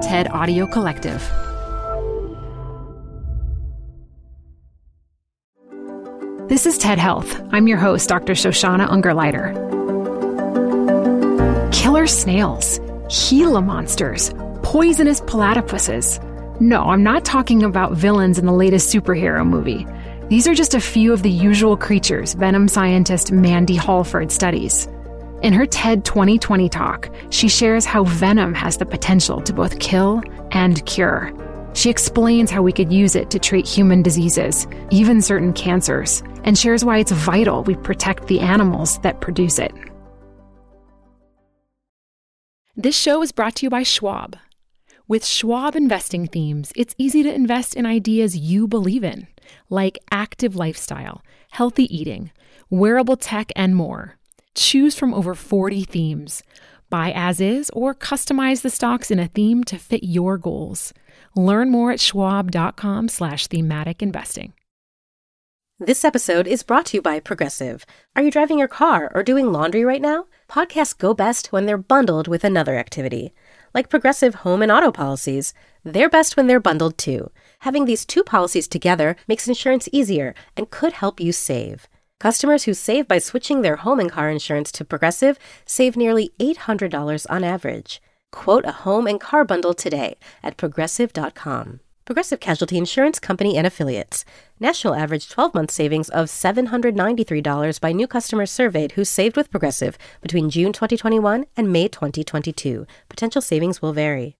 TED Audio Collective. This is TED Health. I'm your host, Dr. Shoshana Ungerleider. Killer snails, Gila monsters, poisonous platypuses. No, I'm not talking about villains in the latest superhero movie. These are just a few of the usual creatures venom scientist Mandë Holford studies. In her TED 2020 talk, she shares how venom has the potential to both kill and cure. She explains how we could use it to treat human diseases, even certain cancers, and shares why it's vital we protect the animals that produce it. This show is brought to you by Schwab. With Schwab investing themes, it's easy to invest in ideas you believe in, like active lifestyle, healthy eating, wearable tech, and more. Choose from over 40 themes. Buy as is or customize the stocks in a theme to fit your goals. Learn more at schwab.com slash thematic investing. This episode is brought to you by Progressive. Are you driving your car or doing laundry right now? Podcasts go best when they're bundled with another activity. Like Progressive home and auto policies, they're best when they're bundled too. Having these two policies together makes insurance easier and could help you save. Customers who save by switching their home and car insurance to Progressive save nearly $800 on average. Quote a home and car bundle today at progressive.com. Progressive Casualty Insurance Company and Affiliates. National average 12 month savings of $793 by new customers surveyed who saved with Progressive between June 2021 and May 2022. Potential savings will vary.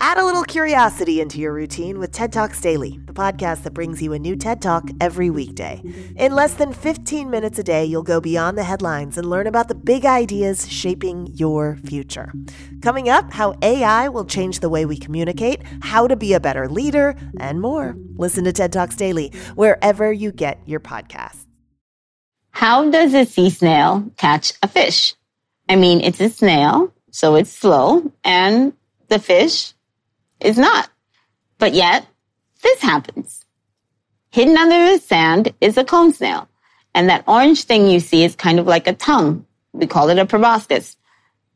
Add a little curiosity into your routine with TED Talks Daily, the podcast that brings you a new TED Talk every weekday. In less than 15 minutes a day, you'll go beyond the headlines and learn about the big ideas shaping your future. Coming up, how AI will change the way we communicate, how to be a better leader, and more. Listen to TED Talks Daily wherever you get your podcasts. How does a sea snail catch a fish? I mean, it's a snail, so it's slow, and the fish is not. But yet, this happens. Hidden under the sand is a cone snail. And that orange thing you see is kind of like a tongue. We call it a proboscis.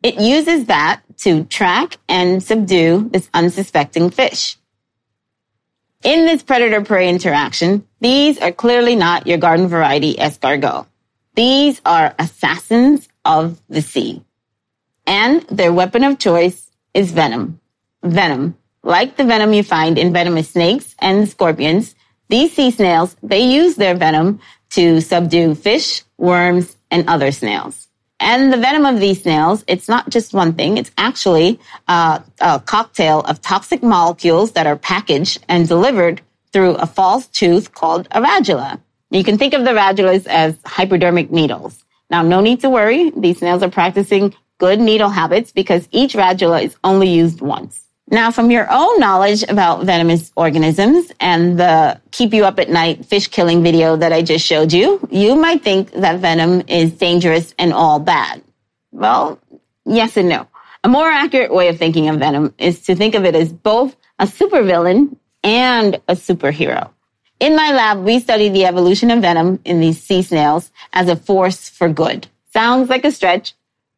It uses that to track and subdue this unsuspecting fish. In this predator-prey interaction, these are clearly not your garden variety escargot. These are assassins of the sea. And their weapon of choice is venom. Venom like the venom you find in venomous snakes and scorpions, these sea snails, they use their venom to subdue fish, worms, and other snails. And the venom of these snails, it's not just one thing. It's actually uh, a cocktail of toxic molecules that are packaged and delivered through a false tooth called a radula. You can think of the radulas as hypodermic needles. Now, no need to worry. These snails are practicing good needle habits because each radula is only used once. Now, from your own knowledge about venomous organisms and the keep you up at night fish killing video that I just showed you, you might think that venom is dangerous and all bad. Well, yes and no. A more accurate way of thinking of venom is to think of it as both a supervillain and a superhero. In my lab, we study the evolution of venom in these sea snails as a force for good. Sounds like a stretch,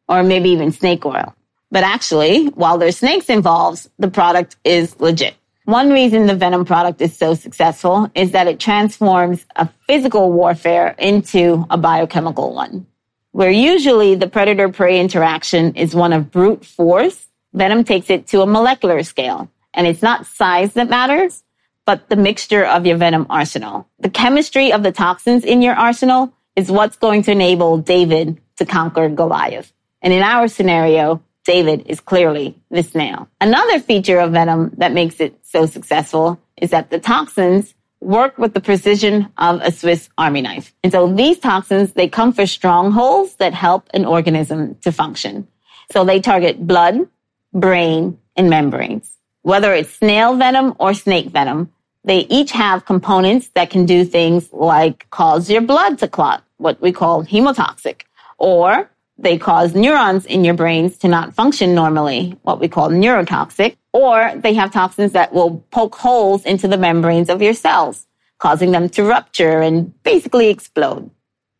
or maybe even snake oil. But actually, while there's snakes involved, the product is legit. One reason the Venom product is so successful is that it transforms a physical warfare into a biochemical one. Where usually the predator prey interaction is one of brute force, Venom takes it to a molecular scale. And it's not size that matters, but the mixture of your Venom arsenal. The chemistry of the toxins in your arsenal is what's going to enable David to conquer Goliath. And in our scenario, David is clearly the snail. Another feature of venom that makes it so successful is that the toxins work with the precision of a Swiss army knife. And so these toxins, they come for strongholds that help an organism to function. So they target blood, brain, and membranes. Whether it's snail venom or snake venom, they each have components that can do things like cause your blood to clot, what we call hemotoxic, or they cause neurons in your brains to not function normally, what we call neurotoxic, or they have toxins that will poke holes into the membranes of your cells, causing them to rupture and basically explode,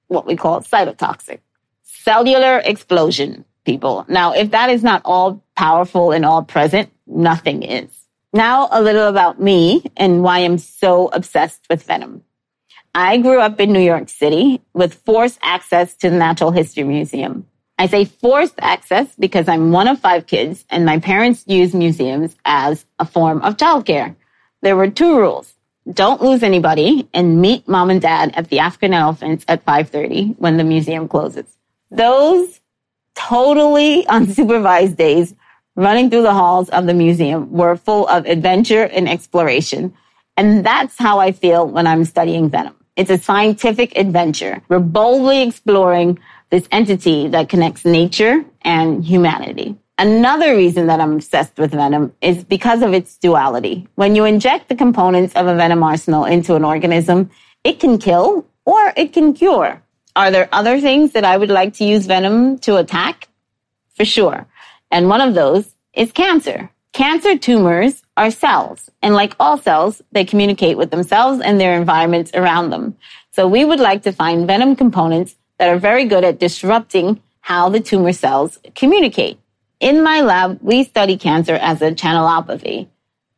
what we call cytotoxic. Cellular explosion, people. Now, if that is not all powerful and all present, nothing is. Now, a little about me and why I'm so obsessed with venom. I grew up in New York City with forced access to the Natural History Museum. I say forced access because I'm one of five kids and my parents use museums as a form of childcare. There were two rules. Don't lose anybody and meet mom and dad at the African elephants at 5.30 when the museum closes. Those totally unsupervised days running through the halls of the museum were full of adventure and exploration. And that's how I feel when I'm studying venom. It's a scientific adventure. We're boldly exploring this entity that connects nature and humanity. Another reason that I'm obsessed with venom is because of its duality. When you inject the components of a venom arsenal into an organism, it can kill or it can cure. Are there other things that I would like to use venom to attack? For sure. And one of those is cancer. Cancer tumors are cells, and like all cells, they communicate with themselves and their environments around them. So we would like to find venom components that are very good at disrupting how the tumor cells communicate. In my lab, we study cancer as a channelopathy.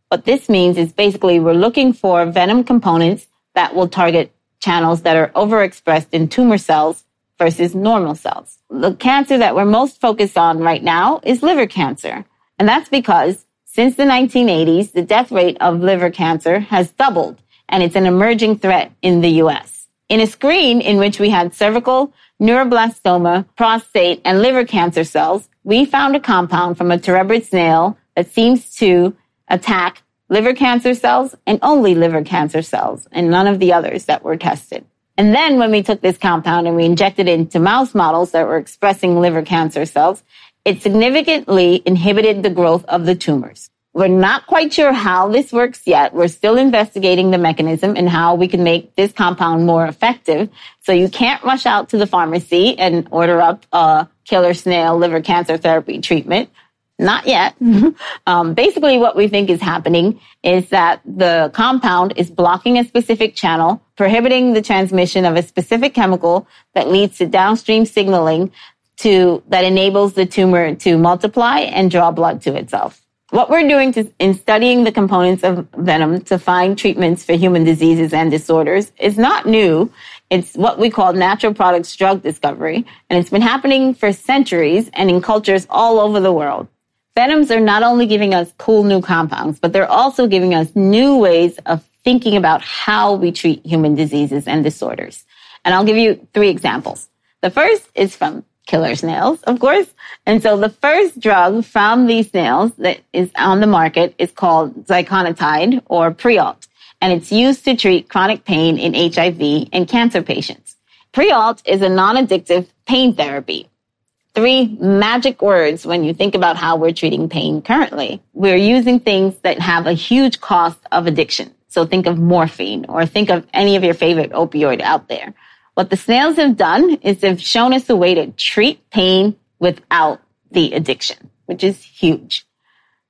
What this means is basically we're looking for venom components that will target channels that are overexpressed in tumor cells versus normal cells. The cancer that we're most focused on right now is liver cancer. And that's because since the 1980s, the death rate of liver cancer has doubled and it's an emerging threat in the US. In a screen in which we had cervical, neuroblastoma, prostate, and liver cancer cells, we found a compound from a terebrid snail that seems to attack liver cancer cells and only liver cancer cells and none of the others that were tested. And then when we took this compound and we injected it into mouse models that were expressing liver cancer cells, it significantly inhibited the growth of the tumors. We're not quite sure how this works yet. We're still investigating the mechanism and how we can make this compound more effective. So you can't rush out to the pharmacy and order up a killer snail liver cancer therapy treatment. Not yet. um, basically, what we think is happening is that the compound is blocking a specific channel, prohibiting the transmission of a specific chemical that leads to downstream signaling to that enables the tumor to multiply and draw blood to itself. What we're doing to, in studying the components of venom to find treatments for human diseases and disorders is not new. It's what we call natural products drug discovery, and it's been happening for centuries and in cultures all over the world. Venoms are not only giving us cool new compounds, but they're also giving us new ways of thinking about how we treat human diseases and disorders. And I'll give you three examples. The first is from killer snails, of course. And so the first drug from these snails that is on the market is called ziconotide or Prialt, and it's used to treat chronic pain in HIV and cancer patients. Prialt is a non-addictive pain therapy. Three magic words when you think about how we're treating pain currently. We're using things that have a huge cost of addiction. So think of morphine or think of any of your favorite opioid out there. What the snails have done is they've shown us a way to treat pain without the addiction, which is huge.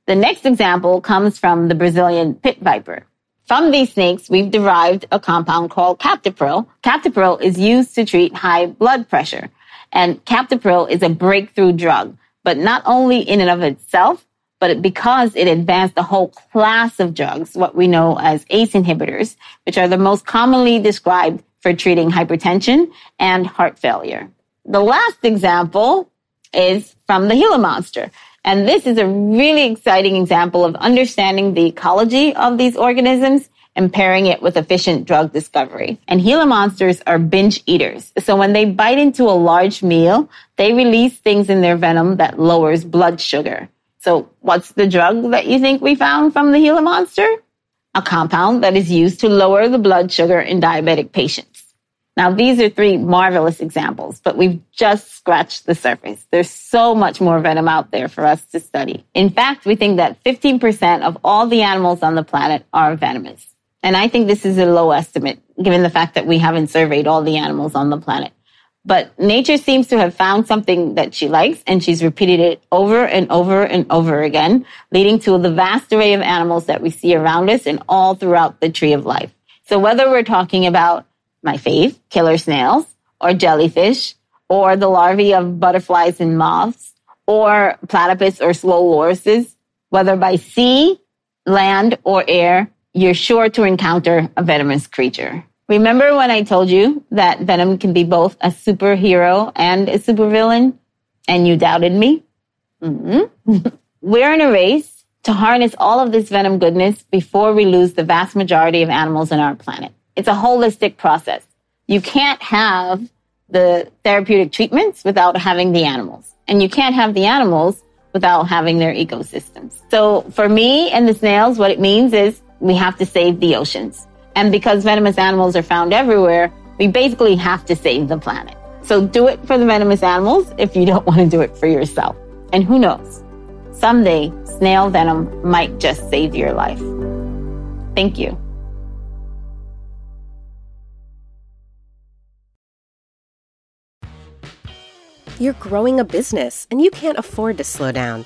The next example comes from the Brazilian pit viper. From these snakes, we've derived a compound called captopril. Captopril is used to treat high blood pressure. And captopril is a breakthrough drug, but not only in and of itself, but because it advanced a whole class of drugs, what we know as ACE inhibitors, which are the most commonly described for treating hypertension and heart failure. The last example is from the Gila monster. And this is a really exciting example of understanding the ecology of these organisms and pairing it with efficient drug discovery. And Gila monsters are binge eaters. So when they bite into a large meal, they release things in their venom that lowers blood sugar. So what's the drug that you think we found from the Gila monster? a compound that is used to lower the blood sugar in diabetic patients. Now, these are three marvelous examples, but we've just scratched the surface. There's so much more venom out there for us to study. In fact, we think that 15% of all the animals on the planet are venomous. And I think this is a low estimate, given the fact that we haven't surveyed all the animals on the planet. But nature seems to have found something that she likes, and she's repeated it over and over and over again, leading to the vast array of animals that we see around us and all throughout the tree of life. So whether we're talking about my fave, killer snails, or jellyfish, or the larvae of butterflies and moths, or platypus or slow lorises, whether by sea, land, or air, you're sure to encounter a venomous creature. Remember when I told you that Venom can be both a superhero and a supervillain? And you doubted me? Mm-hmm. We're in a race to harness all of this Venom goodness before we lose the vast majority of animals on our planet. It's a holistic process. You can't have the therapeutic treatments without having the animals. And you can't have the animals without having their ecosystems. So for me and the snails, what it means is we have to save the oceans. And because venomous animals are found everywhere, we basically have to save the planet. So do it for the venomous animals if you don't want to do it for yourself. And who knows? Someday, snail venom might just save your life. Thank you. You're growing a business and you can't afford to slow down.